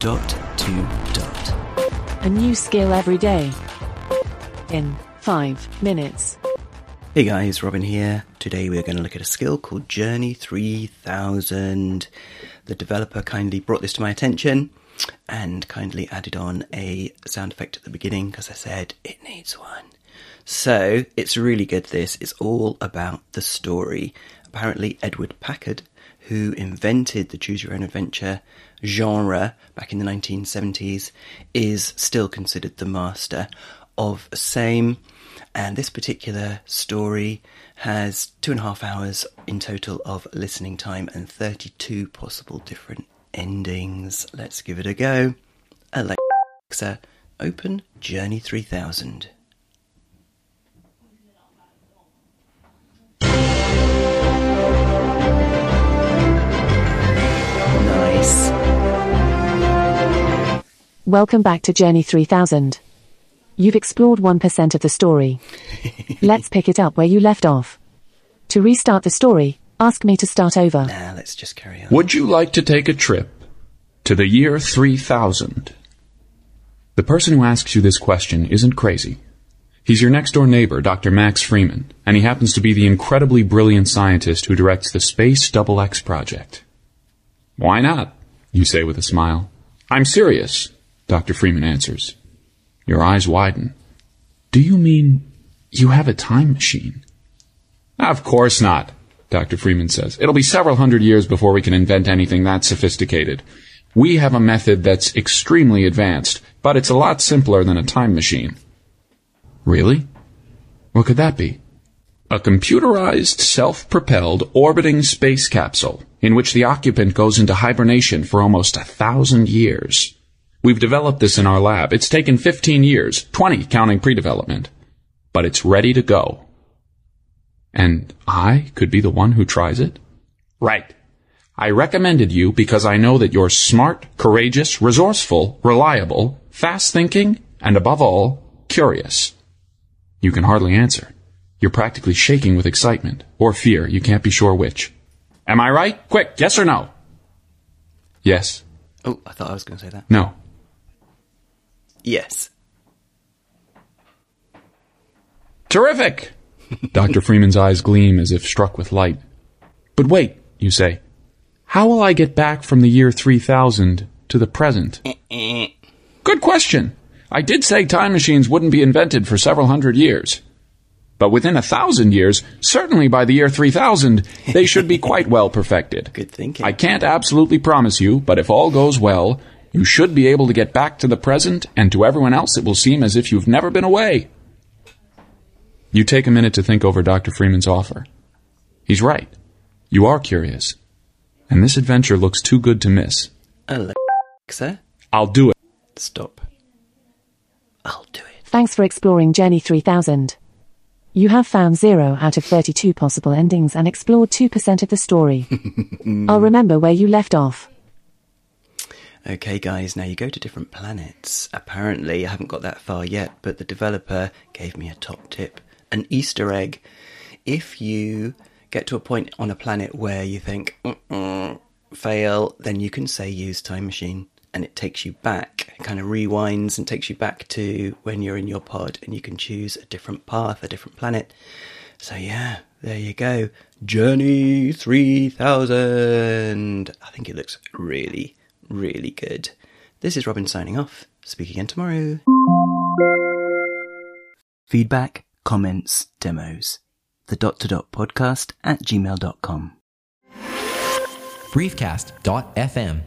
dot to dot. A new skill every day. In five minutes. Hey guys, Robin here. Today we're going to look at a skill called Journey 3000. The developer kindly brought this to my attention and kindly added on a sound effect at the beginning because I said it needs one. So it's really good. This it's all about the story. Apparently, Edward Packard, who invented the choose your own adventure genre back in the 1970s, is still considered the master of same. And this particular story has two and a half hours in total of listening time and 32 possible different endings. Let's give it a go. Alexa, open Journey 3000. Welcome back to Journey 3000. You've explored 1% of the story. Let's pick it up where you left off. To restart the story, ask me to start over. Now let's just carry on. Would you like to take a trip to the year 3000? The person who asks you this question isn't crazy. He's your next door neighbor, Dr. Max Freeman, and he happens to be the incredibly brilliant scientist who directs the Space Double X project. Why not? You say with a smile. I'm serious, Dr. Freeman answers. Your eyes widen. Do you mean you have a time machine? Of course not, Dr. Freeman says. It'll be several hundred years before we can invent anything that sophisticated. We have a method that's extremely advanced, but it's a lot simpler than a time machine. Really? What could that be? A computerized, self-propelled, orbiting space capsule in which the occupant goes into hibernation for almost a thousand years. We've developed this in our lab. It's taken 15 years, 20 counting pre-development. But it's ready to go. And I could be the one who tries it? Right. I recommended you because I know that you're smart, courageous, resourceful, reliable, fast thinking, and above all, curious. You can hardly answer. You're practically shaking with excitement or fear. You can't be sure which. Am I right? Quick, yes or no? Yes. Oh, I thought I was going to say that. No. Yes. Terrific! Dr. Freeman's eyes gleam as if struck with light. But wait, you say. How will I get back from the year 3000 to the present? Eh, eh. Good question. I did say time machines wouldn't be invented for several hundred years. But within a thousand years, certainly by the year 3000, they should be quite well perfected. Good thinking. I can't absolutely promise you, but if all goes well, you should be able to get back to the present, and to everyone else it will seem as if you've never been away. You take a minute to think over Dr. Freeman's offer. He's right. You are curious. And this adventure looks too good to miss. Alexa, I'll do it. stop. I'll do it. Thanks for exploring Journey 3000. You have found 0 out of 32 possible endings and explored 2% of the story. I'll remember where you left off. Okay, guys, now you go to different planets. Apparently, I haven't got that far yet, but the developer gave me a top tip an Easter egg. If you get to a point on a planet where you think, fail, then you can say use time machine and it takes you back, it kind of rewinds and takes you back to when you're in your pod and you can choose a different path, a different planet. So, yeah, there you go. Journey 3000. I think it looks really, really good. This is Robin signing off. Speak again tomorrow. Feedback, comments, demos. The dot to dot podcast at gmail.com. briefcast.fm